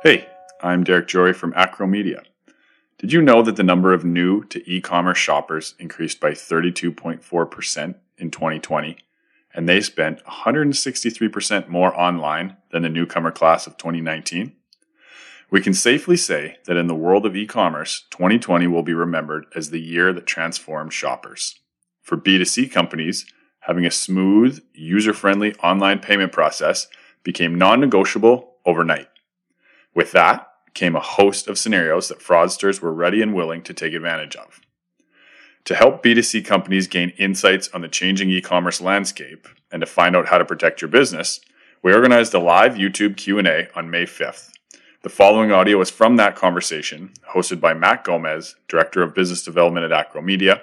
Hey, I'm Derek Jory from Acro Media. Did you know that the number of new to e commerce shoppers increased by 32.4% in 2020, and they spent 163% more online than the newcomer class of 2019? We can safely say that in the world of e commerce, 2020 will be remembered as the year that transformed shoppers. For B2C companies, having a smooth, user friendly online payment process became non negotiable overnight. With that came a host of scenarios that fraudsters were ready and willing to take advantage of. To help B2C companies gain insights on the changing e-commerce landscape and to find out how to protect your business, we organized a live YouTube Q&A on May 5th. The following audio is from that conversation, hosted by Matt Gomez, Director of Business Development at Acro Media,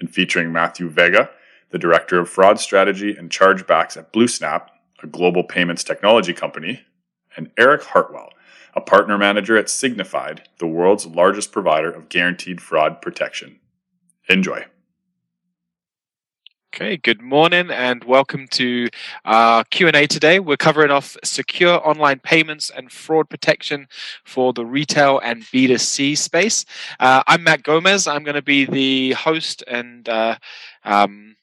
and featuring Matthew Vega, the Director of Fraud Strategy and Chargebacks at BlueSnap, a global payments technology company, and Eric Hartwell, a partner manager at Signifyd, the world's largest provider of guaranteed fraud protection. Enjoy. Okay, good morning and welcome to our Q&A today. We're covering off secure online payments and fraud protection for the retail and B2C space. Uh, I'm Matt Gomez. I'm going to be the host and, uh, um,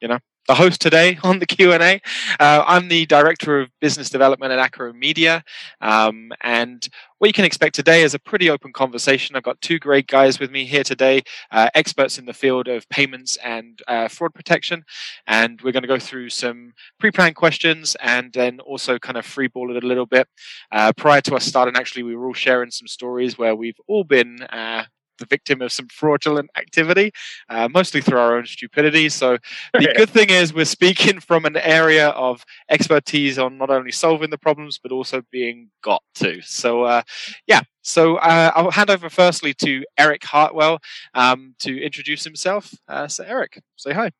you know, the host today on the Q&A. Uh, I'm the Director of Business Development at Acro Media. Um, and what you can expect today is a pretty open conversation. I've got two great guys with me here today, uh, experts in the field of payments and uh, fraud protection. And we're going to go through some pre-planned questions and then also kind of freeball it a little bit. Uh, prior to us starting, actually, we were all sharing some stories where we've all been uh, the victim of some fraudulent activity, uh, mostly through our own stupidity. So the good thing is we're speaking from an area of expertise on not only solving the problems but also being got to. So uh, yeah, so uh, I'll hand over firstly to Eric Hartwell um, to introduce himself. Uh, so Eric, say hi.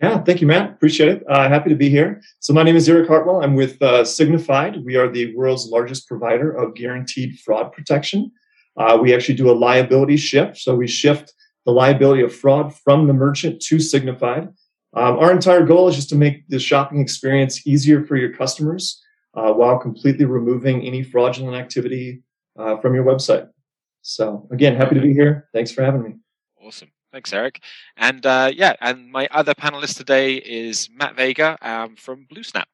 Yeah, thank you, Matt. Appreciate it. Uh, happy to be here. So my name is Eric Hartwell. I'm with uh, Signifyd. We are the world's largest provider of guaranteed fraud protection. Uh, we actually do a liability shift. So we shift the liability of fraud from the merchant to Signifyd. Um, our entire goal is just to make the shopping experience easier for your customers uh, while completely removing any fraudulent activity uh, from your website. So again, happy to be here. Thanks for having me. Awesome. Thanks, Eric. And uh, yeah, and my other panelist today is Matt Vega um, from BlueSnap.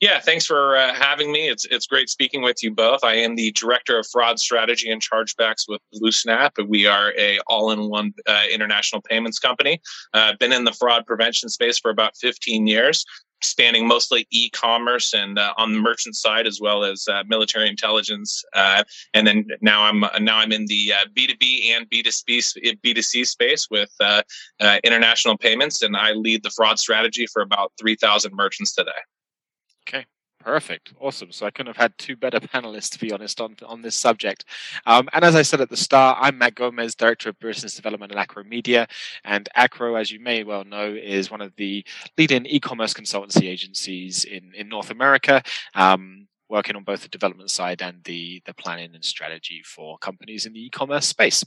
Yeah, thanks for uh, having me. It's it's great speaking with you both. I am the director of fraud strategy and chargebacks with BlueSnap. We are a all-in-one uh, international payments company. Uh, been in the fraud prevention space for about 15 years, spanning mostly e-commerce and uh, on the merchant side as well as uh, military intelligence. Uh, and then now I'm now I'm in the B2B and B2B B2C space with international payments, and I lead the fraud strategy for about 3,000 merchants today. Okay. Perfect. Awesome. So I couldn't have had two better panelists, to be honest, on, on this subject. Um, and as I said at the start, I'm Matt Gomez, Director of Business Development at Acro Media. And Acro, as you may well know, is one of the leading e-commerce consultancy agencies in, in North America. Um, working on both the development side and the, the planning and strategy for companies in the e-commerce space.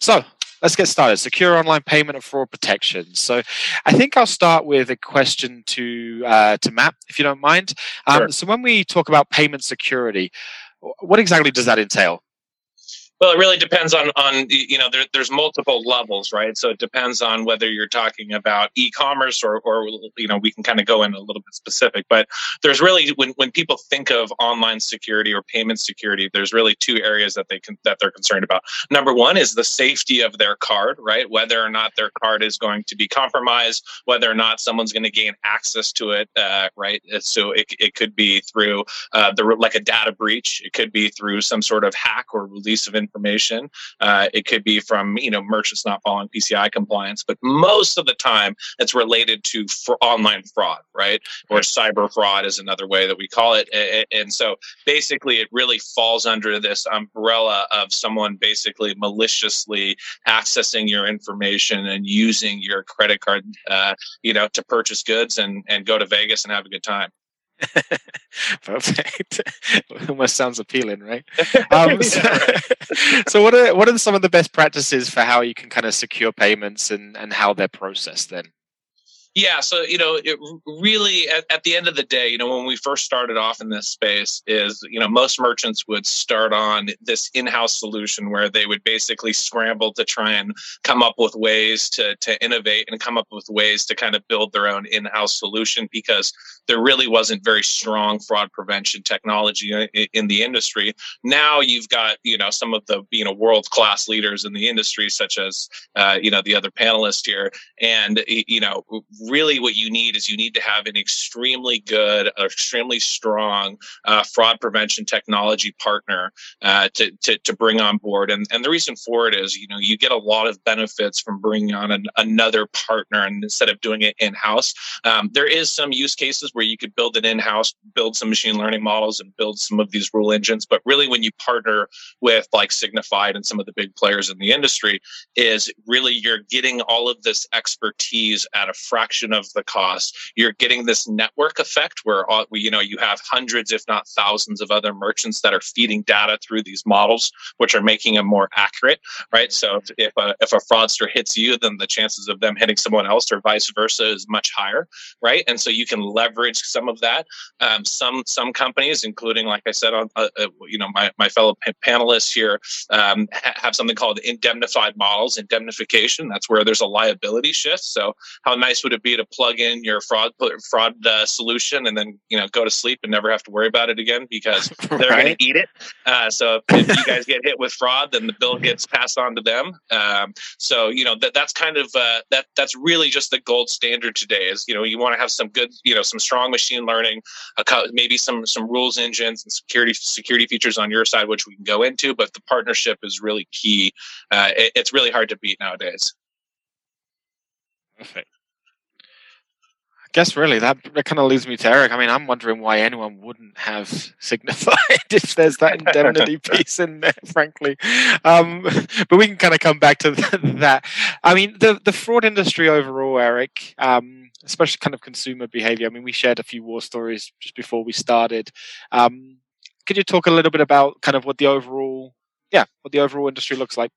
So let's get started. Secure online payment and fraud protection. So, I think I'll start with a question to uh, to Matt, if you don't mind. Um, sure. So, when we talk about payment security, what exactly does that entail? Well, it really depends on on you know there, there's multiple levels, right? So it depends on whether you're talking about e-commerce or or you know we can kind of go in a little bit specific, but there's really when when people think of online security or payment security, there's really two areas that they can that they're concerned about. Number one is the safety of their card, right? Whether or not their card is going to be compromised, whether or not someone's going to gain access to it, uh, right? So it it could be through uh, the like a data breach, it could be through some sort of hack or release of information. Uh, it could be from you know merchants not following PCI compliance, but most of the time it's related to fr- online fraud, right? Or cyber fraud is another way that we call it. And, and so basically, it really falls under this umbrella of someone basically maliciously accessing your information and using your credit card, uh, you know, to purchase goods and and go to Vegas and have a good time. Perfect. Almost sounds appealing, right? Um, so, so, what are what are some of the best practices for how you can kind of secure payments and and how they're processed then? Yeah, so you know, it really at, at, the end of the day, you know, when we first started off in this space, is you know, most merchants would start on this in-house solution where they would basically scramble to try and come up with ways to to innovate and come up with ways to kind of build their own in-house solution because there really wasn't very strong fraud prevention technology in, in the industry. Now you've got you know some of the you know world-class leaders in the industry, such as uh, you know the other panelists here, and you know really what you need is you need to have an extremely good, extremely strong uh, fraud prevention technology partner uh, to, to, to bring on board. And, and the reason for it is, you know, you get a lot of benefits from bringing on an, another partner and instead of doing it in house. Um, there is some use cases where you could build it in house, build some machine learning models, and build some of these rule engines. But really, when you partner with like Signifyd and some of the big players in the industry, is really you're getting all of this expertise at a fraction fraction of the cost. You're getting this network effect where all, you know you have hundreds, if not thousands, of other merchants that are feeding data through these models, which are making them more accurate, right? So if a, if a fraudster hits you, then the chances of them hitting someone else or vice versa is much higher, right? And so you can leverage some of that. Um, some some companies, including like I said, on uh, uh, you know my my fellow p- panelists here, um, ha- have something called indemnified models, indemnification. That's where there's a liability shift. So how nice would it be be to plug in your fraud fraud uh, solution and then you know go to sleep and never have to worry about it again because they're right. going to eat it. Uh, so if you guys get hit with fraud, then the bill gets passed on to them. Um, so you know that that's kind of uh, that that's really just the gold standard today. Is you know you want to have some good you know some strong machine learning, maybe some some rules engines and security security features on your side, which we can go into. But the partnership is really key. Uh, it, it's really hard to beat nowadays. Perfect guess really that, that kind of leads me to Eric. I mean, I'm wondering why anyone wouldn't have Signifyd if there's that indemnity piece in there, frankly. Um, but we can kind of come back to that. I mean, the the fraud industry overall, Eric, um, especially kind of consumer behavior. I mean, we shared a few war stories just before we started. Um, could you talk a little bit about kind of what the overall, yeah, what the overall industry looks like?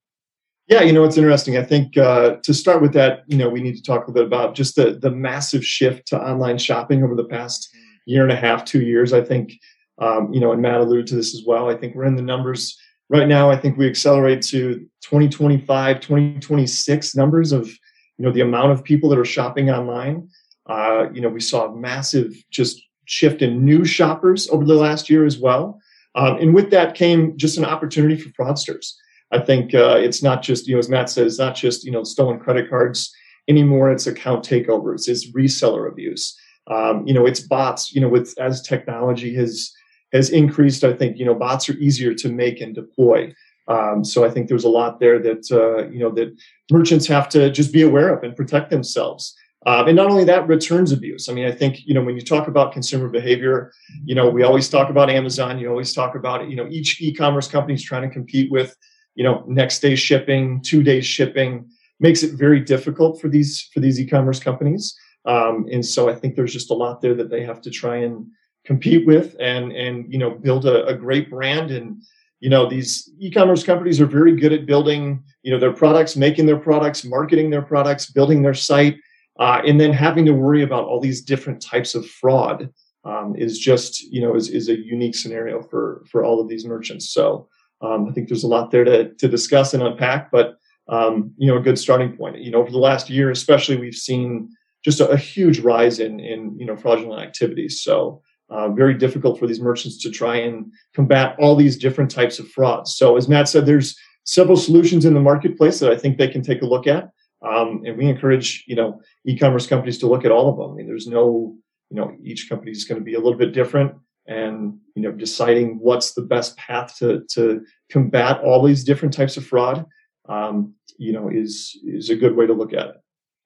Yeah, you know, it's interesting. I think uh, to start with that, you know, we need to talk a bit about just the the massive shift to online shopping over the past year and a half, two years. I think, um, you know, and Matt alluded to this as well. I think we're in the numbers right now. I think we accelerate to 2025, 2026 numbers of, you know, the amount of people that are shopping online. Uh, you know, we saw a massive just shift in new shoppers over the last year as well. Um, and with that came just an opportunity for fraudsters. I think uh, it's not just, you know, as Matt said, it's not just, you know, stolen credit cards anymore. It's account takeovers, it's reseller abuse. Um, you know, it's bots, you know, with as technology has has increased, I think, you know, bots are easier to make and deploy. Um, so I think there's a lot there that, uh, you know, that merchants have to just be aware of and protect themselves. Um, and not only that, returns abuse. I mean, I think, you know, when you talk about consumer behavior, you know, we always talk about Amazon, you always talk about, you know, each e-commerce company is trying to compete with you know next day shipping two days shipping makes it very difficult for these for these e-commerce companies. Um, and so i think there's just a lot there that they have to try and compete with and and you know build a, a great brand. And you know these e-commerce companies are very good at building you know their products making their products marketing their products building their site. Uh, and then having to worry about all these different types of fraud um, is just you know is, is a unique scenario for for all of these merchants. So um, I think there's a lot there to, to discuss and unpack, but um, you know, a good starting point. You know, over the last year, especially, we've seen just a, a huge rise in in you know fraudulent activities. So uh, very difficult for these merchants to try and combat all these different types of frauds. So as Matt said, there's several solutions in the marketplace that I think they can take a look at, um, and we encourage you know e-commerce companies to look at all of them. I mean, there's no you know each company is going to be a little bit different and you know deciding what's the best path to to combat all these different types of fraud um, you know is is a good way to look at it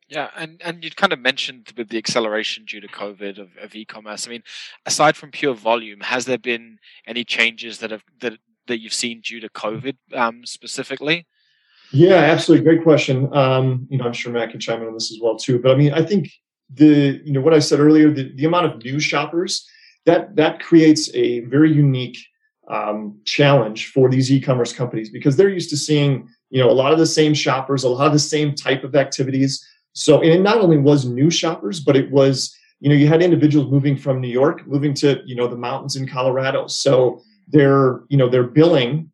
yeah, and, and you'd kind of mentioned with the acceleration due to COVID of, of e-commerce. I mean, aside from pure volume, has there been any changes that have that that you've seen due to COVID um, specifically? Yeah, absolutely. Great question. Um, you know, I'm sure Matt can chime in on this as well too. But I mean, I think the you know what I said earlier, the, the amount of new shoppers that that creates a very unique um, challenge for these e-commerce companies because they're used to seeing you know a lot of the same shoppers a lot of the same type of activities So, and it not only was new shoppers, but it was, you know, you had individuals moving from New York, moving to, you know, the mountains in Colorado. So their, you know, their billing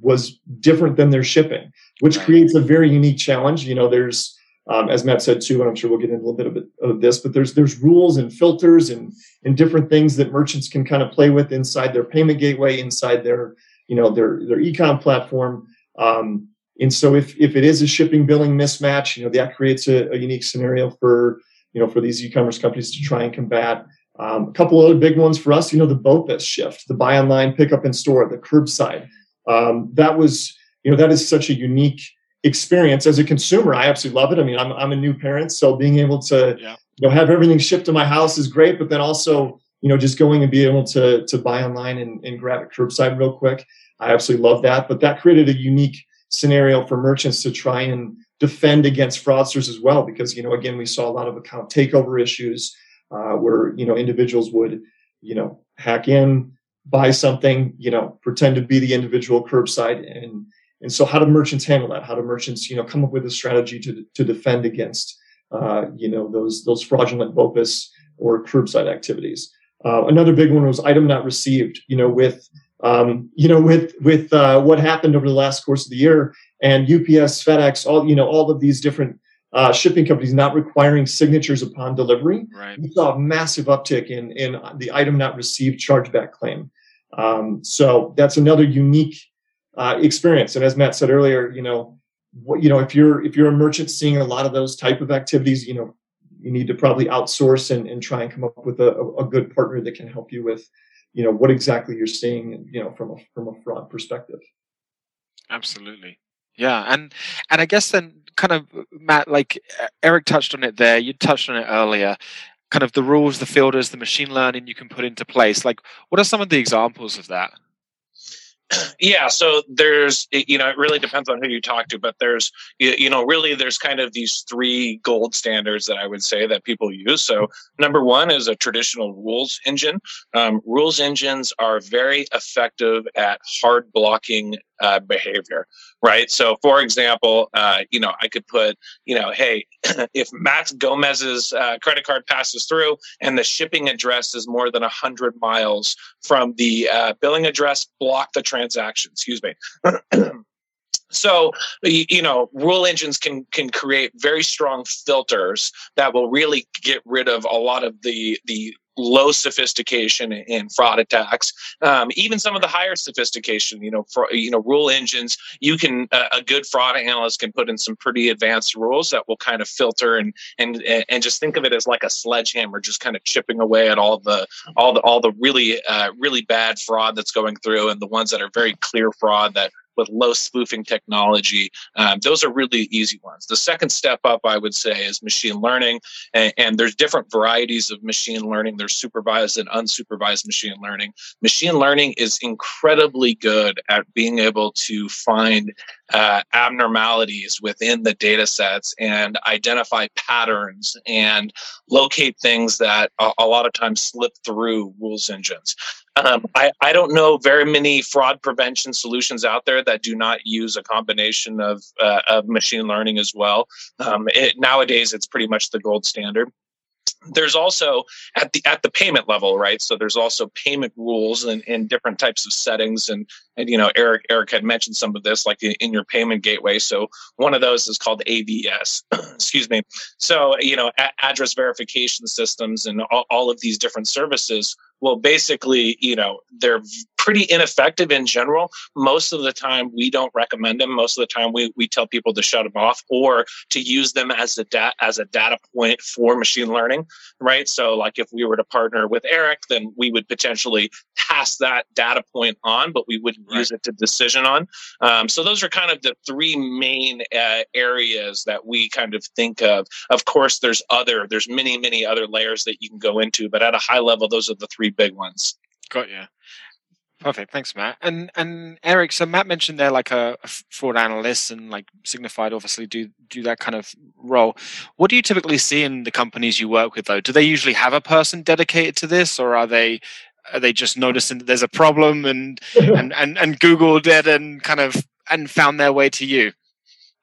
was different than their shipping, which creates a very unique challenge. You know, there's, um, as Matt said too, and I'm sure we'll get into a little bit of, of this, but there's there's rules and filters and and different things that merchants can kind of play with inside their payment gateway, inside their you know their their ecom platform. Um, and so if if it is a shipping billing mismatch, you know that creates a, a unique scenario for you know for these e-commerce companies to try and combat. Um, a couple other big ones for us, you know, the BOPIS shift, the buy online, pick up in store, the curbside. Um, that was you know that is such a unique experience as a consumer. I absolutely love it. I mean, I'm I'm a new parent, so being able to yeah. you know have everything shipped to my house is great. But then also you know just going and be able to to buy online and, and grab it curbside real quick. I absolutely love that. But that created a unique scenario for merchants to try and defend against fraudsters as well, because you know again we saw a lot of account takeover issues uh, where you know individuals would you know hack in, buy something, you know pretend to be the individual curbside and and so, how do merchants handle that? How do merchants, you know, come up with a strategy to to defend against, uh, you know, those those fraudulent BOPIS or curbside activities? Uh, another big one was item not received. You know, with um, you know, with with uh, what happened over the last course of the year, and UPS, FedEx, all you know, all of these different uh, shipping companies not requiring signatures upon delivery, right. we saw a massive uptick in in the item not received chargeback claim. Um, so that's another unique uh, experience. And as Matt said earlier, you know, what, you know, if you're if you're a merchant seeing a lot of those type of activities, you know, you need to probably outsource and, and try and come up with a, a good partner that can help you with, you know, what exactly you're seeing, you know, from a from a fraud perspective. Absolutely. Yeah, and and I guess then kind of Matt, like Eric touched on it there. You touched on it earlier. Kind of the rules, the filters, the machine learning you can put into place. Like, what are some of the examples of that? Yeah so there's you know it really depends on who you talk to but there's you know really there's kind of these three gold standards that i would say that people use. So number one is a traditional rules engine. Um, rules engines are very effective at hard blocking uh, behavior, right? So, for example, uh, you know, I could put, you know, hey, if Matt Gomez's uh, credit card passes through and the shipping address is more than 100 miles from the uh, billing address, block the transaction. Excuse me. so you know rule engines can can create very strong filters that will really get rid of a lot of the the low sophistication in fraud attacks. Um, even some of the higher sophistication you know for you know rule engines you can uh, a good fraud analyst can put in some pretty advanced rules that will kind of filter and and and just think of it as like a sledgehammer just kind of chipping away at all the all the all the really uh, really bad fraud that's going through and the ones that are very clear fraud that with low spoofing technology. Um, those are really easy ones. The second step up, I would say, is machine learning. And, and, there's different varieties of machine learning. There's supervised and unsupervised machine learning. Machine learning is incredibly good at being able to find uh, abnormalities within the data sets and identify patterns and locate things that a, a lot of times slip through rules engines. Um, I, I don't know very many fraud prevention solutions out there that do not use a combination of, uh, of machine learning as well. Um, it, nowadays, it's pretty much the gold standard. There's also at the at the payment level right? So there's also payment rules and, and different types of settings. And and you know eric eric had mentioned some of this like in, your payment gateway. So one of those is called avs excuse me. So you know address verification systems and all, all of these different services well basically you know they're pretty ineffective in general. Most of the time we don't recommend them. Most of the time we, we tell people to shut them off or to use them as a da- as a data point for machine learning right? So like if we were to partner with eric then we would potentially pass that data point on but we wouldn't right. use it to decision on. Um, so those are kind of the three main uh, areas that we kind of think of. Of course there's other there's many many other layers that you can go into but at a high level those are the three big ones. Got you. Perfect. Thanks, Matt. And and Eric, so Matt mentioned they're like a, a, fraud analyst and like Signifyd obviously do do that kind of role. What do you typically see in the companies you work with though? Do they usually have a person dedicated to this or are they are they just noticing that there's a problem and and, and, and Googled it and kind of and found their way to you?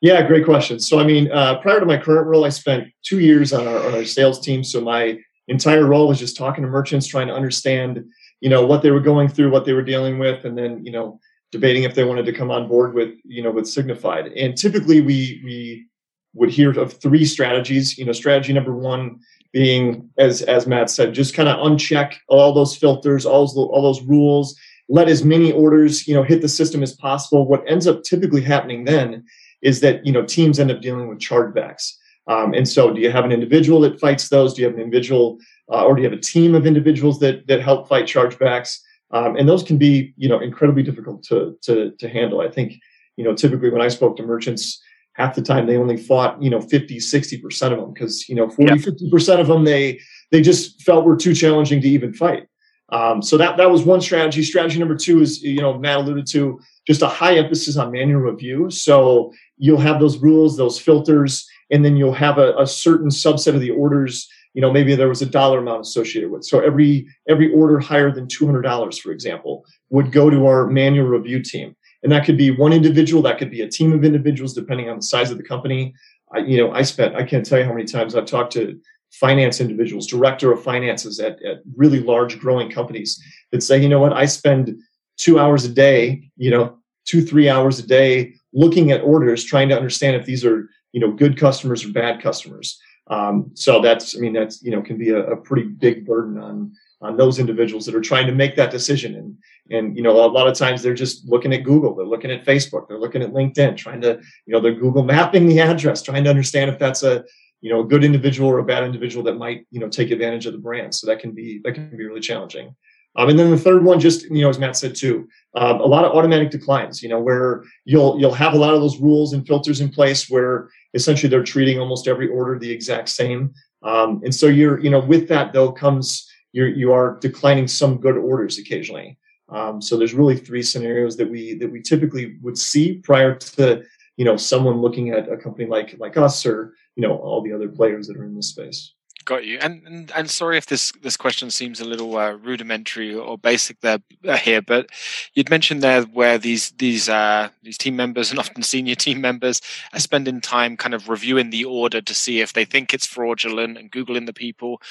Yeah, great question. So, I mean, uh, prior to my current role, I spent two years on our, on our sales team. So, my entire role was just talking to merchants, trying to understand, you know, what they were going through, what they were dealing with, and then, you know, debating if they wanted to come on board with, you know, with Signifyd. And typically, we we would hear of three strategies. You know, strategy number one being, as as Matt said, just kind of uncheck all those filters, all those all those rules, let as many orders, you know, hit the system as possible. What ends up typically happening then is that you know teams end up dealing with chargebacks. Um, and so, do you have an individual that fights those? Do you have an individual, uh, or do you have a team of individuals that that help fight chargebacks? Um, and those can be you know incredibly difficult to to to handle. I think you know typically when I spoke to merchants, half the time they only fought you know 50 60 percent of them because you know 40 50 percent of them they they just felt were too challenging to even fight um, so that that was one strategy strategy number two is you know matt alluded to just a high emphasis on manual review so you'll have those rules, those filters, and then you'll have a, a certain subset of the orders. You know, maybe there was a dollar amount associated with. So every every order higher than two hundred dollars, for example, would go to our manual review team, and that could be one individual, that could be a team of individuals, depending on the size of the company. I, you know, I spent I can't tell you how many times I've talked to finance individuals, director of finances at, at really large growing companies that say, you know what, I spend two hours a day, you know, two three hours a day looking at orders, trying to understand if these are you know good customers or bad customers. Um, so that's I mean that's you know can be a, a, pretty big burden on on those individuals that are trying to make that decision and and you know a lot of times they're just looking at Google, they're looking at Facebook, they're looking at LinkedIn, trying to you know they're Google mapping the address, trying to understand if that's a you know a good individual or a bad individual that might you know take advantage of the brand. So that can be that can be really challenging. Um, and then the third one, just you know, as Matt said too, um, a lot of automatic declines. You know, where you'll you'll have a lot of those rules and filters in place where essentially they're treating almost every order the exact same. Um, and so you're you know with that though comes you're you are declining some good orders occasionally. Um, so there's really three scenarios that we that we typically would see prior to you know someone looking at a company like like us or you know all the other players that are in this space. Got you. And, and and sorry if this this question seems a little uh, rudimentary or basic there uh, here, but you'd mentioned there where these these uh, these team members and often senior team members are spending time kind of reviewing the order to see if they think it's fraudulent and googling the people.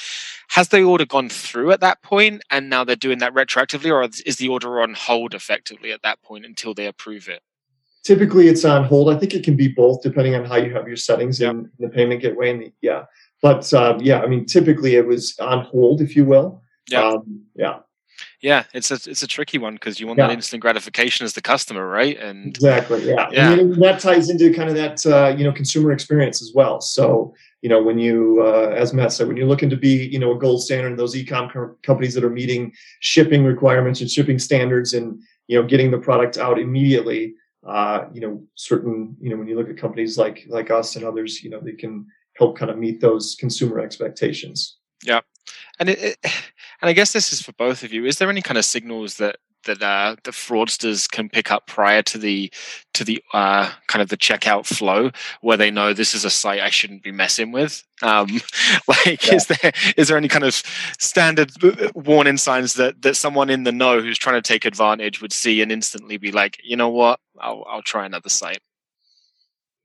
Has the order gone through at that point, and now they're doing that retroactively, or is the order on hold effectively at that point until they approve it? Typically, it's on hold. I think it can be both, depending on how you have your settings yep. in the payment gateway. And the, yeah, but uh, yeah, I mean, typically it was on hold, if you will. Yeah. Um, yeah. Yeah, it's a it's a tricky one because you want yeah. that instant gratification as the customer, right? And exactly, yeah, yeah. And that ties into kind of that uh, you know consumer experience as well. So you know when you, uh, as Matt said, when you're looking to be you know a gold standard in those e-com co- companies that are meeting shipping requirements and shipping standards, and you know getting the product out immediately. Uh, you know, certain you know when you look at companies like like us and others, you know they can help kind of meet those consumer expectations. Yeah, and it, it, and I guess this is for both of you. Is there any kind of signals that that uh, the fraudsters can pick up prior to the to the uh, kind of the checkout flow, where they know this is a site I shouldn't be messing with? Um, like, yeah. is there is there any kind of standard warning signs that that someone in the know who's trying to take advantage would see and instantly be like, you know what, I'll I'll try another site.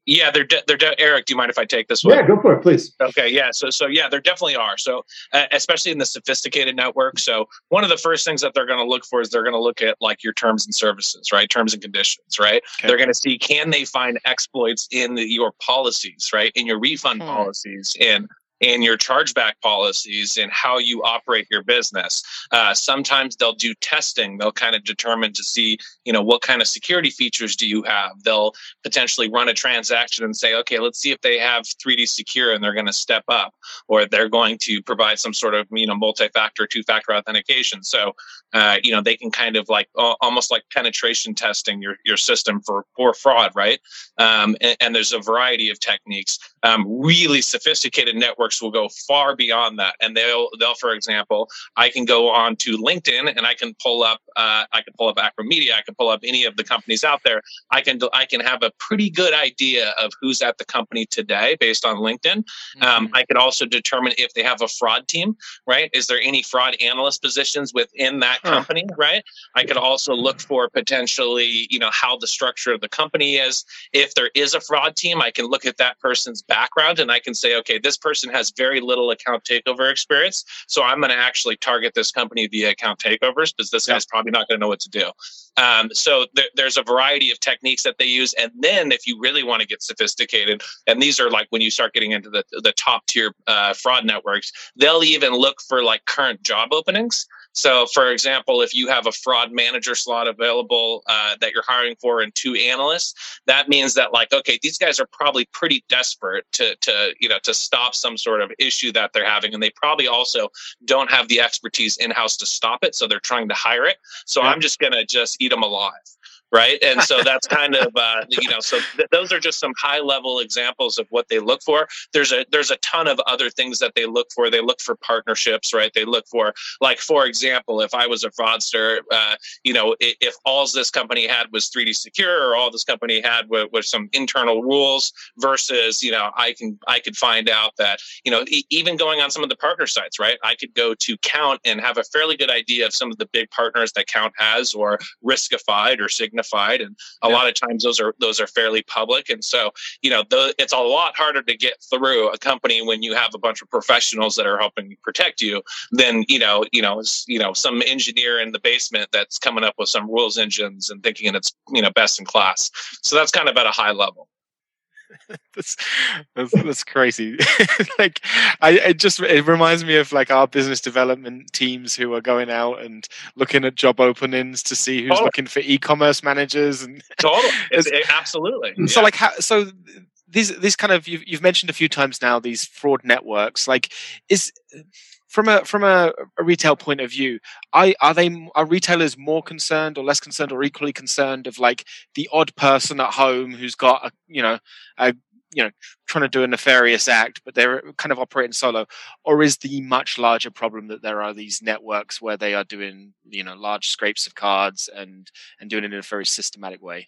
Yeah, they're de- they're de- Eric. Do you mind if I take this one? Yeah, go for it, please. Okay, yeah. So so yeah, there definitely are. So uh, especially in the sophisticated network. So one of the first things that they're going to look for is they're going to look at like your terms and services, right? Terms and conditions, right? Okay. They're going to see can they find exploits in the, your policies, right? In your refund hmm. policies, in and your chargeback policies and how you operate your business. Uh, sometimes they'll do testing. They'll kind of determine to see, you know, what kind of security features do you have. They'll potentially run a transaction and say, okay, let's see if they have 3D secure and they're going to step up, or they're going to provide some sort of, you know, multi-factor, two-factor authentication. So, uh, you know, they can kind of like almost like penetration testing your your system for for fraud, right? Um, and, and, there's a variety of techniques. Um, really sophisticated network networks will go far beyond that, and they'll they'll, for example, I can go on to LinkedIn and I can pull up uh, I can pull up Acro Media, I can pull up any of the companies out there. I can I can have a pretty good idea of who's at the company today based on LinkedIn. Um, mm-hmm. Um, I can also determine if they have a fraud team. Right? Is there any fraud analyst positions within that company? Huh. Right? I could also look for potentially you know how the structure of the company is. If there is a fraud team, I can look at that person's background and I can say, okay, this person has very little account takeover experience, so I'm going to actually target this company via account takeovers because this guy's probably not going to know what to do. Um, so there, there's a variety of techniques that they use, and then if you really want to get sophisticated, and these are like when you start getting into the the top tier uh, fraud networks, they'll even look for like current job openings. So, for example, if you have a fraud manager slot available uh, that you're hiring for and two analysts, that means that like, okay, these guys are probably pretty desperate to to you know to stop some sort of issue that they're having, and they probably also don't have the expertise in house to stop it, so they're trying to hire it. So yeah. I'm just gonna just eat them alive right? And so that's kind of uh, you know so th- those are just some high level examples of what they look for. There's a there's a ton of other things that they look for. They look for partnerships right? They look for like for example if i was a fraudster uh, you know if, if all this company had was 3d secure or all this company had was, was some internal rules versus you know i can i could find out that you know e- even going on some of the partner sites right? I could go to Kount and have a fairly good idea of some of the big partners that Kount has or Riskified or Signal magnified and a yeah. lot of times those are those are fairly public. And so you know the, it's a lot harder to get through a company when you have a bunch of professionals that are helping protect you than you know you know you know some engineer in the basement that's coming up with some rules engines and thinking it's you know best in class. So that's kind of at a high level that's, that's, that's crazy. like, I it just it reminds me of like our business development teams who are going out and looking at job openings to see who's totally. looking for e-commerce managers and totally, it's, it, absolutely. So, like, how so these these kind of you've you've mentioned a few times now these fraud networks. Like, is from a from a, a, retail point of view, I, are they are retailers more concerned or less concerned or equally concerned of like the odd person at home who's got a you know a you know trying to do a nefarious act, but they're kind of operating solo, or is the much larger problem that there are these networks where they are doing you know large scrapes of cards and and doing it in a very systematic way?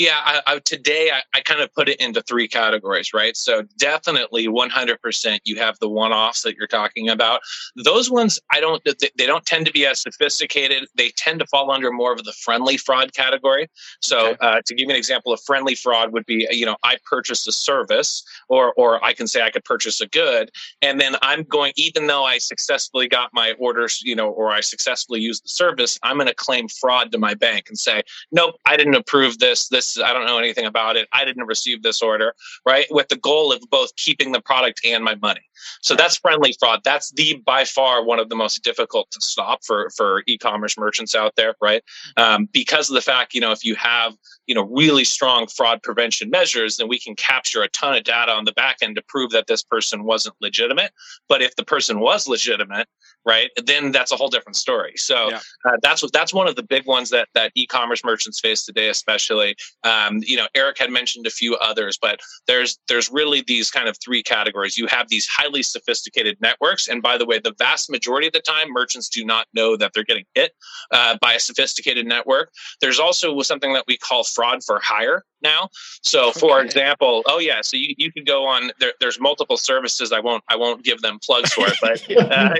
Yeah, I, I, today I, I kind of put it into three categories, right? So definitely 100% you have the one-offs that you're talking about. Those ones I don't they don't tend to be as sophisticated. They tend to fall under more of the friendly fraud category. So okay. uh, to give you an example of friendly fraud would be you know I purchased a service or or I can say I could purchase a good and then I'm going even though I successfully got my orders, you know, or I successfully used the service, I'm going to claim fraud to my bank and say, "Nope, I didn't approve this. This I don't know anything about it. I didn't receive this order, right? With the goal of both keeping the product and my money. So that's friendly fraud. That's the by far one of the most difficult to stop for for e-commerce merchants out there, right? Um, because of the fact, you know, if you have you know really strong fraud prevention measures, then we can capture a ton of data on the back end to prove that this person wasn't legitimate. But if the person was legitimate, right then that's a whole different story so yeah. uh, that's what that's one of the big ones that that e-commerce merchants face today especially um, you know eric had mentioned a few others but there's there's really these kind of three categories you have these highly sophisticated networks and by the way the vast majority of the time merchants do not know that they're getting hit uh, by a sophisticated network there's also something that we call fraud for hire now. So, for okay. example, oh yeah, so you, you can go on. There, there's multiple services. I won't I won't give them plugs for it, but uh,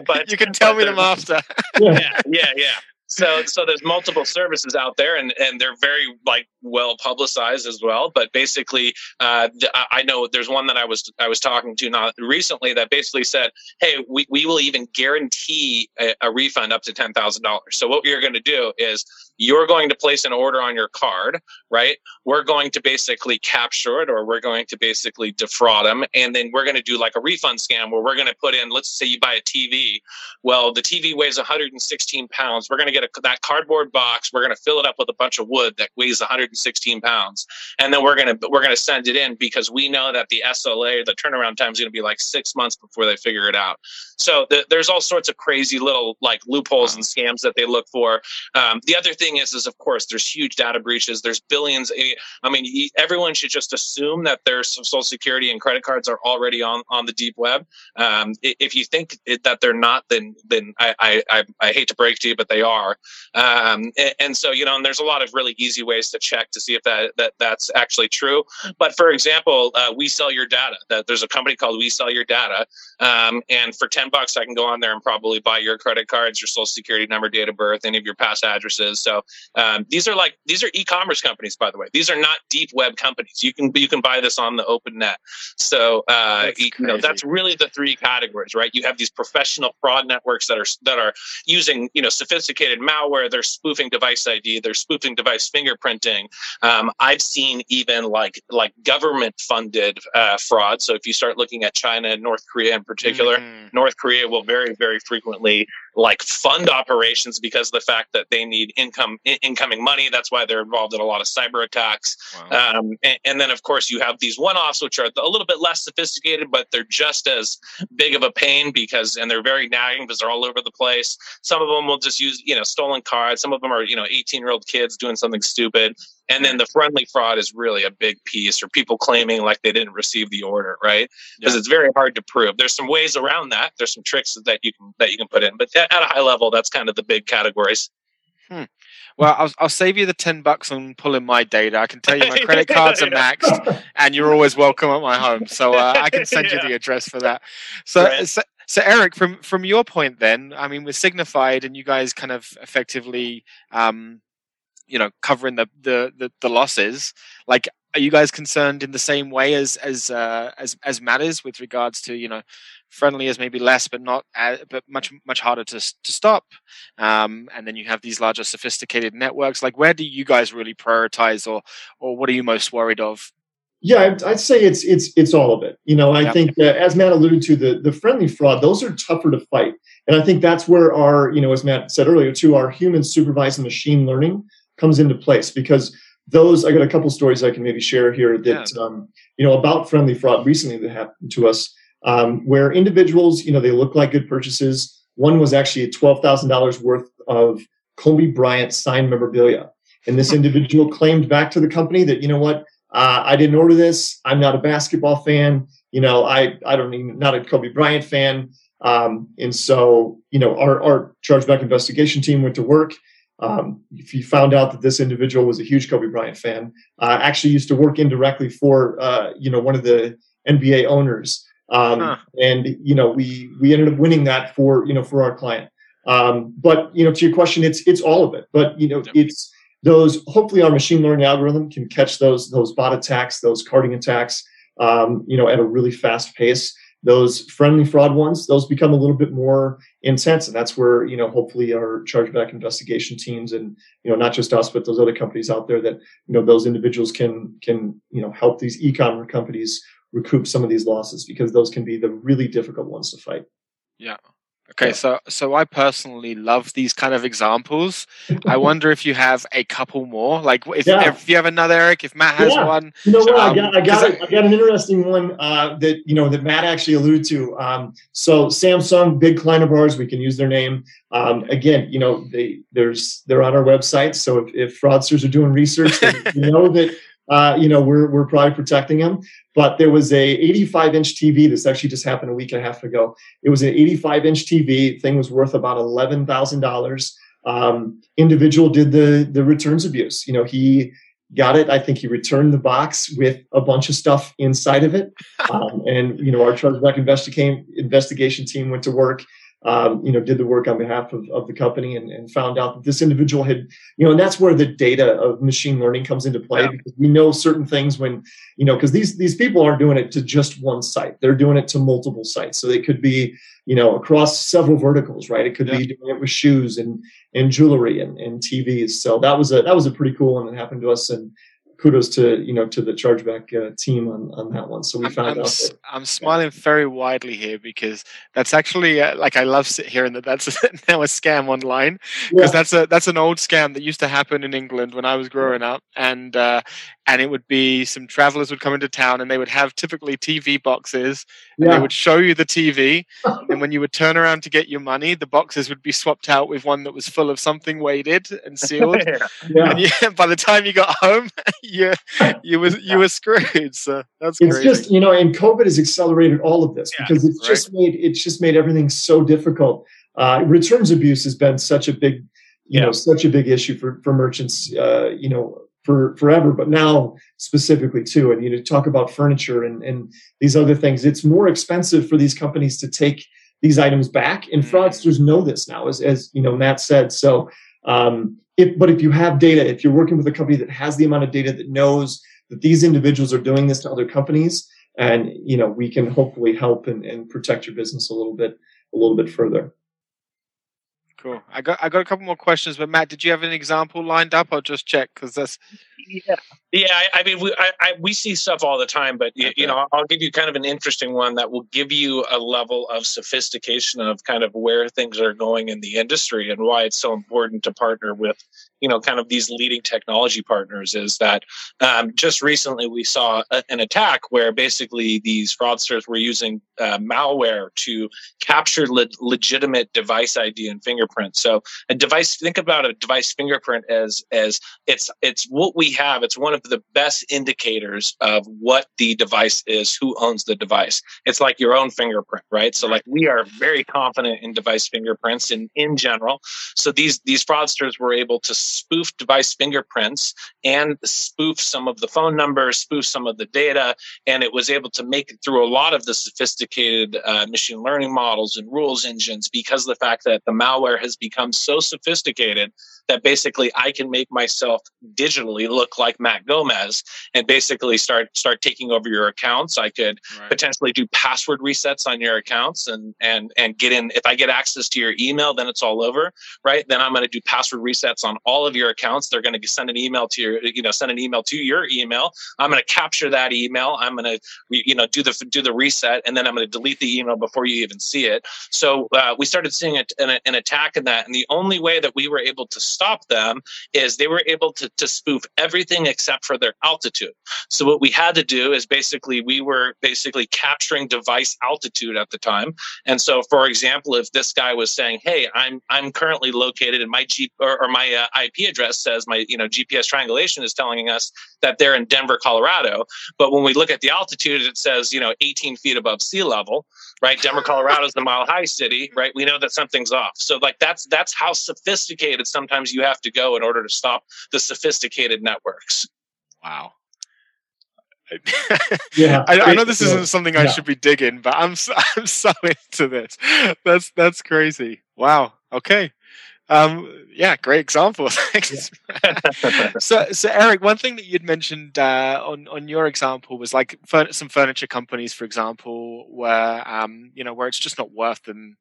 but you can tell me them uh, after. yeah, yeah, yeah so so there's multiple services out there and and they're very like well publicized as well. But basically uh, i know there's one that i was i was talking to not recently that basically said hey we, we will even guarantee a, a refund up to $10000 so what you're going to do is you're going to place an order on your card right? We're going to basically capture it or we're going to basically defraud them and then we're going to do like a refund scam where we're going to put in let's say you buy a tv well the tv weighs 116 pounds. We're going to get that cardboard box. We're going to fill it up with a bunch of wood that weighs 116 116 pounds, and then we're gonna we're gonna send it in because we know that the SLA, the turnaround time, is gonna be like six months before they figure it out. So the, there's all sorts of crazy little like loopholes and scams that they look for. Um, the other thing is, is of course, there's huge data breaches. There's billions. Eh, I mean, everyone should just assume that their social security and credit cards are already on on the deep web. Um, if you think that they're not, then then I, I I hate to break to you, but they are. Um, and, and, so you know, and there's a lot of really easy ways to check to see if that that that's actually true. But for example, uh, we sell your data. That there's a company called We Sell Your Data, um, and for ten bucks, I can go on there and probably buy your credit cards, your social security number, date of birth, any of your past addresses. So um, these are like these are e-commerce companies, by the way. These are not deep web companies. You can you can buy this on the open net. So uh, you know that's really the three categories, right? You have these professional fraud networks that are that are using you know sophisticated malware. They're spoofing device ID. They're spoofing device fingerprinting. Um, I've seen even like like government funded uh, fraud. So if you start looking at China and North Korea in particular, mm-hmm. North Korea will very very frequently like fund operations because of the fact that they need income I- incoming money. That's why they're involved in a lot of cyber attacks. Wow. Um, and, and, then of course you have these one-offs which are a little bit less sophisticated, but they're just as big of a pain because and they're very nagging because they're all over the place. Some of them will just use you know stolen cards. Some of them are you know 18 year old kids doing something stupid. And then the friendly fraud is really a big piece, or people claiming like they didn't receive the order, right? Because yeah. it's very hard to prove. There's some ways around that. There's some tricks that you can that you can put in, but at a high level, that's kind of the big categories. Hmm. Well, I'll, I'll save you the 10 bucks on pulling my data. I can tell you my credit cards are maxed and you're always welcome at my home. So uh, I can send yeah. you the address for that. So, right. so, so, Eric, from, from your point then, I mean, with Signifyd, and you guys kind of effectively um, you know covering the, the the the, losses. Like are you guys concerned in the same way as as uh, as as matters with regards to you know friendly as maybe less but not as, but much much harder to to stop? Um, and then you have these larger sophisticated networks. Like where do you guys really prioritize or or what are you most worried of yeah, I'd, I'd, say it's it's it's all of it. You know, I think that, as Matt alluded to, the the friendly fraud, those are tougher to fight, and I think that's where our, you know, as Matt said earlier, too, our human supervised machine learning comes into place because those I got a couple stories I can maybe share here that yeah. um, you know about friendly fraud recently that happened to us um, where individuals you know they look like good purchases. One was actually twelve thousand dollars worth of Kobe Bryant signed memorabilia, and this individual claimed back to the company that you know what uh, I didn't order this. I'm not a basketball fan. You know I I don't even not a Kobe Bryant fan. Um, and so you know our our chargeback investigation team went to work um, if you found out that this individual was a huge Kobe Bryant fan, uh, actually used to work indirectly for uh, you know one of the NBA owners, um, huh. and you know we we ended up winning that for you know for our client. Um, but you know to your question, it's it's all of it. But you know it's those. Hopefully, our machine learning algorithm can catch those those bot attacks, those carding attacks, um, you know, at a really fast pace those friendly fraud ones those become a little bit more intense and that's where you know hopefully our chargeback investigation teams and you know not just us but those other companies out there that you know those individuals can can you know help these e-commerce companies recoup some of these losses because those can be the really difficult ones to fight yeah Okay, so so I personally love these kind of examples. I wonder if you have a couple more, like if, yeah. if you have another Eric, if Matt has yeah. one. You know what? Um, I got I got, a, I got an interesting one uh, that you know that Matt actually alluded to. Um, so Samsung, big client of ours, we can use their name. Um, again, you know they there's they're on our website, so if, if fraudsters are doing research, they know that uh, you know, we're, we're probably protecting them. But there was a 85 inch TV. This actually just happened a week and a half ago. It was an 85 inch TV. Thing was worth about $11,000. Um, individual did the the returns abuse. You know, he got it. I think he returned the box with a bunch of stuff inside of it. Um, and you know, our chargeback investigation investigation team went to work um, you know, did the work on behalf of, of the company and, and, found out that this individual had, you know, and that's where the data of machine learning comes into play yeah. because we know certain things when, you know, because these these people aren't doing it to just one site; they're doing it to multiple sites. So they could be, you know, across several verticals, right? It could yeah. be doing it with shoes and and jewelry and, and TVs. So that was a that was a pretty cool one that happened to us and kudos to you know to the chargeback uh, team on, on that one. So we found I'm, out. That, I'm smiling very widely here because that's actually uh, like I love hearing that that's now a scam online because yeah, that's a that's an old scam that used to happen in England when I was growing up, and uh, and it would be some travelers would come into town and they would have typically TV boxes and they would show you the TV, and when you would turn around to get your money, the boxes would be swapped out with one that was full of something weighted and sealed. yeah. And you, by the time you got home, you you was you were screwed. So that's It's crazy. just you know, and COVID has accelerated all of this Yeah, because it's right. just made it's just made everything so difficult. Uh, returns abuse has been such a big, you know, such a big issue for for merchants. Uh, you know, for forever, but now specifically too. And you know, talk about furniture and and these other things. It's more expensive for these companies to take these items back, and Mhm. fraudsters know this now, as as you know, Matt said. So. Um, if, but if you have data, if you're working with a company that has the amount of data that knows that these individuals are doing this to other companies, and you know we can hopefully help and, and protect your business a little bit a little bit further. Cool. I got I got a couple more questions, but Matt, did you have an example lined up? I'll just check because that's Yeah, yeah. I, I mean, we I, I, we see stuff all the time, but Okay. you know, I'll give you kind of an interesting one that will give you a level of sophistication of kind of where things are going in the industry and why it's so important to partner with, you know, kind of these leading technology partners. Is that um, just recently we saw a, an attack where basically these fraudsters were using uh, malware to capture le- legitimate device ID and fingerprint. So a device, think about a device fingerprint as as it's it's what we have it's one of the best indicators of what the device is who owns the device it's like your own fingerprint right so like we are very confident in device fingerprints in in general so these these fraudsters were able to spoof device fingerprints and spoof some of the phone numbers spoof some of the data and it was able to make it through a lot of the sophisticated uh, machine learning models and rules engines because of the fact that the malware has become so sophisticated that basically I can make myself digitally look like Matt Gomez and basically start start taking over your accounts. I could right. potentially do password resets on your accounts and and and get in if I get access to your email then it's all over, right? Then I'm going to do password resets on all of your accounts. They're going to send an email to your you know send an email to your email. I'm going to capture that email. I'm going to you know do the do the reset and then I'm going to delete the email before you even see it. So uh, we started seeing a, an, an attack in that and the only way that we were able to stop them is they were able to, to spoof everything except for their altitude. So what we had to do is basically we were basically capturing device altitude at the time. And so, for example, if this guy was saying, "Hey, I'm I'm currently located in my G or, or my uh, IP address says my you know GPS triangulation is telling us that they're in Denver, Colorado," but when we look at the altitude, it says you know 18 feet above sea level right? Denver, Colorado is the mile high city, right? We know that something's off. So like that's that's how sophisticated sometimes you have to go in order to stop the sophisticated networks. wow. Yeah, I, I know this Yeah. isn't something I Yeah. should be digging, but I'm so, I'm so into this. That's that's crazy. Wow. Okay. Um. Yeah. Great example. Thanks. so so Eric, one thing that you'd mentioned uh, on on your example was like fur- some furniture companies, for example, where um you know where it's just not worth them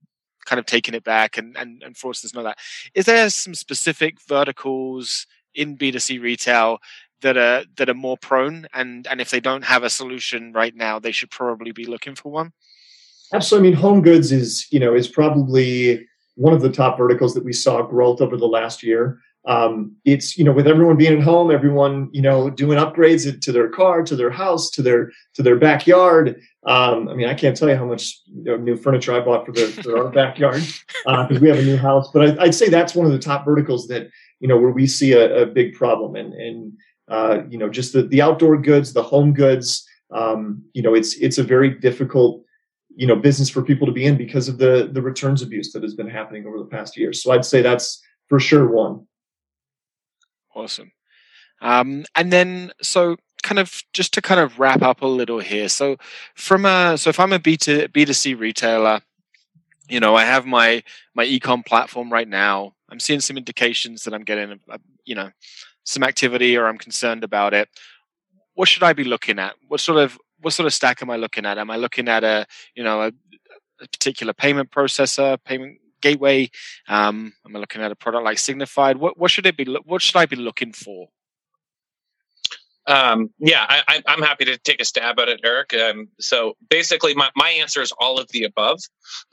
kind of taking it back and and and fraudsters know that. Is there some specific verticals in B two C retail? That are that are more prone, and and if they don't have a solution right now, they should probably be looking for one. Absolutely. I mean, home goods is you know is probably one of the top verticals that we saw growth over the last year. Um, it's you know with everyone being at home, everyone you know doing upgrades to their car, to their house, to their to their backyard. Um, I mean, I can't tell you how much you know, new furniture I bought for, the, for our backyard because we have a new house. But I, I'd say that's one of the top verticals that you know where we see a, a big problem, and and uh, you know just the the outdoor goods, the home goods. Um, you know, it's it's a very difficult you know business for people to be in because of the the returns abuse that has been happening over the past years. So I'd say that's for sure one. Awesome. Um, and then, so kind of just to kind of wrap up a little here. So, from a so if I'm a B to B to C retailer, you know, I have my my ecom platform right now. I'm seeing some indications that I'm getting, uh, you know, some activity, or I'm concerned about it. What should I be looking at? What sort of what sort of stack am I looking at? Am I looking at a you know a, a particular payment processor, payment gateway? Um, am I looking at a product like Signifyd? What what should it be? What should I be looking for? Um, yeah, I, am happy to take a stab at it, Eric. Um, so basically, my, my answer is all of the above,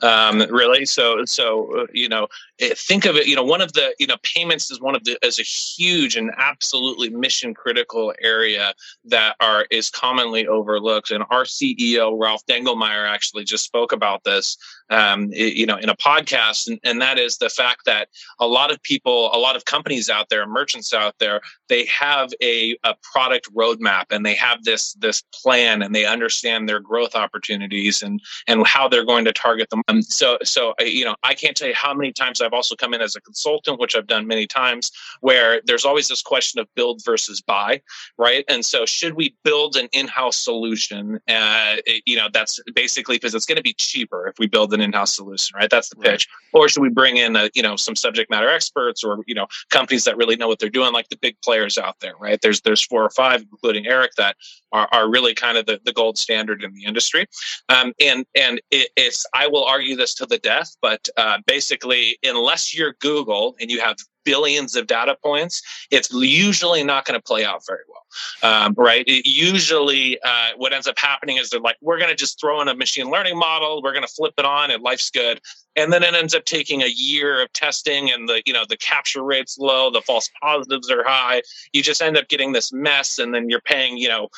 um, really. So so uh, you know, eh, think of it. You know, one of the you know payments is one of the is a huge and absolutely mission critical area that are is commonly overlooked. And our CEO Ralph Dangelmaier actually just spoke about this um, you know, in a podcast, and, and that is the fact that a lot of people, a lot of companies out there, merchants out there, they have a, a product roadmap and they have this this plan and they understand their growth opportunities and and how they're going to target them. Um, so so you know, I can't tell you how many times I've also come in as a consultant, which I've done many times, where there's always this question of build versus buy, right? And so, should we build an in-house solution? Uh, you know, that's basically because it's going to be cheaper if we build an in-house solution, right? That's the pitch. Right. Or should we bring in, a, you know, some subject matter experts or you know companies that really know what they're doing, like the big players out there, right? There's there's four or five, including Eric, that are, are really kind of the, the gold standard in the industry. Um, and and it, it's I will argue this to the death, but uh, basically, unless you're Google and you have billions of data points, it's usually not going to play out very well. Um, right? It usually, uh, what ends up happening is they're like, we're going to just throw in a machine learning model, we're going to flip it on, and life's good. And then it ends up taking a year of testing, and the you know the capture rate's low, the false positives are high. You just end up getting this mess, and then you're paying you know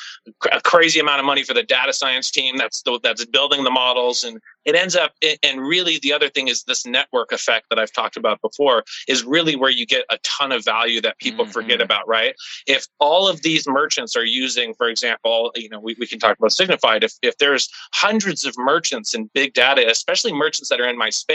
a crazy amount of money for the data science team that's the, that's building the models, and it ends up and really the other thing is this network effect that i've talked about before is really where you get a ton of value that people mm-hmm. forget about right if all of these merchants are using for example you know we, we can talk about Signifyd if, if there's hundreds of merchants in big data especially merchants that are in my space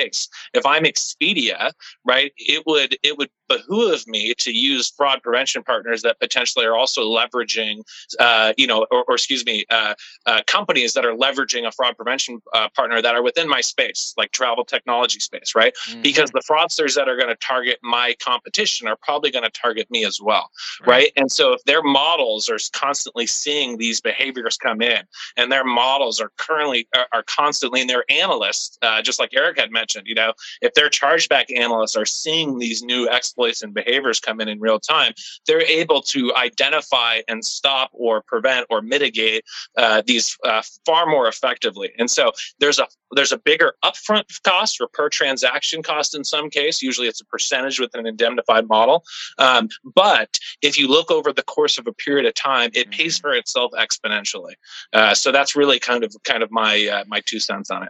if i'm expedia right it would it would behoove me to use fraud prevention partners that potentially are also leveraging, uh, you know, or, or excuse me, uh, uh, companies that are leveraging a fraud prevention uh, partner that are within my space, like travel technology space, right? Mm-hmm. Because the fraudsters that are going to target my competition are probably going to target me as well, right. right? And so if their models are constantly seeing these behaviors come in, and their models are currently are, are constantly, and their analysts, uh, just like Eric had mentioned, you know, if their chargeback analysts are seeing these new exploits exploits and behaviors come in in real time, they're able to identify and stop or prevent or mitigate uh, these uh, far more effectively. And so there's a there's a bigger upfront cost or per transaction cost in some case. Usually it's a percentage with an indemnified model. Um, but if you look over the course of a period of time, it pays mm-hmm. for itself exponentially. Uh, so that's really kind of kind of my uh, my two cents on it.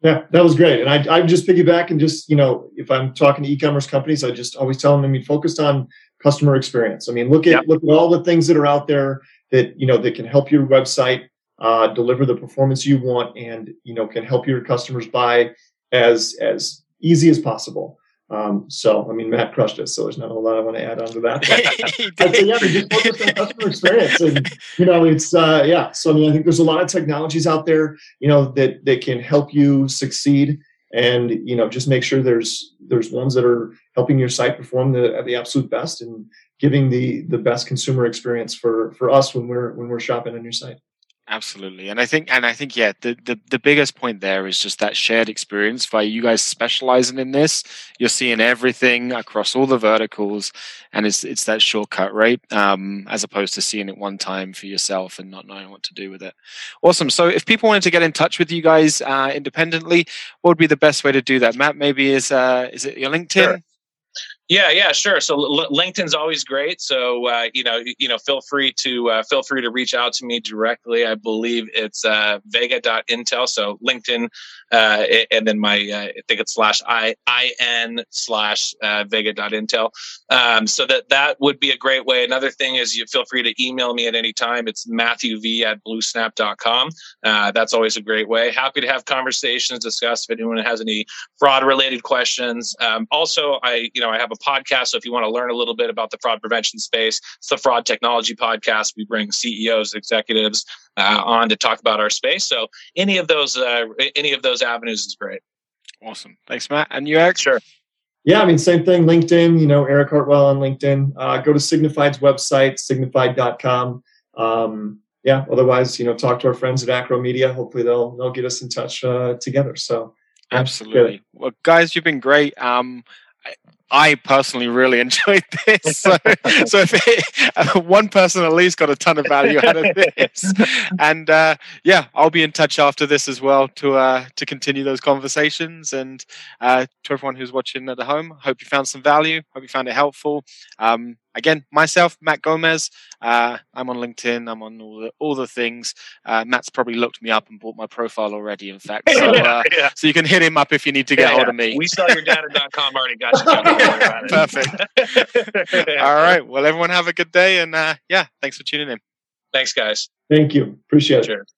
Yeah, that was great. And I, I just piggyback and just, you know, if I'm talking to e-commerce companies, I just always tell them, I mean, focused on customer experience. I mean, look at, look at all the things that are out there that, you know, that can help your website uh, deliver the performance you want and, you know, can help your customers buy as, as easy as possible. Um, so, I mean, Matt crushed it, so there's not a lot I want to add on to that. But I'd say, yeah, just focus on customer experience. And, you know, it's, uh, yeah. So, I mean, I think there's a lot of technologies out there, you know, that, that can help you succeed and, you know, just make sure there's, there's ones that are helping your site perform the, at the absolute best and giving the, the best consumer experience for, for us when we're, when we're shopping on your site. Absolutely. And I think and I think yeah, the, the the biggest point there is just that shared experience by you guys specializing in this. You're seeing everything across all the verticals and it's it's that shortcut, right? Um, as opposed to seeing it one time for yourself and not knowing what to do with it. Awesome. So if people wanted to get in touch with you guys uh, independently, what would be the best way to do that? Matt, maybe is uh is it your LinkedIn? Sure. Yeah, yeah, sure. So L- LinkedIn's always great. So uh, you know, you know, feel free to uh, feel free to reach out to me directly. I believe it's uh, Vega.intel. So LinkedIn, uh, and then my uh, I think it's slash i i n slash uh, Vega.intel. Um, so that that would be a great way. Another thing is you feel free to email me at any time. It's Matthew V at BlueSnap.com. Uh, that's always a great way. Happy to have conversations, discuss if anyone has any fraud related questions. Um, also, I you know I have a podcast. So if you want to learn a little bit about the fraud prevention space, it's the Fraud Technology Podcast. We bring CEOs, executives uh, on to talk about our space. So any of those, uh, any of those avenues is great. Awesome. Thanks, Matt. And you, Eric? Sure. Yeah, I mean, same thing. LinkedIn, you know, Eric Hartwell on LinkedIn. Uh, go to Signifyd's website, signifyd.com. Um, yeah, otherwise, you know, talk to our friends at Acro Media. Hopefully, they'll they'll get us in touch uh, together. So, absolutely. Well, guys, you've been great. Um, I personally really enjoyed this. So, so if it, one person at least got a ton of value out of this, and uh, yeah, I'll be in touch after this as well to uh, to continue those conversations. And uh, to everyone who's watching at home, hope you found some value. Hope you found it helpful. Um, again, myself, Matt Gomez. Uh, I'm on LinkedIn. I'm on all the all the things. Uh, Matt's probably looked me up and bought my profile already. In fact, so, uh, yeah. so you can hit him up if you need to get yeah, hold yeah. of me. We sell your data.com already got you. Perfect. all right. Well, everyone have a good day, and uh, yeah, thanks for tuning in. Thanks, guys. Thank you. Appreciate it.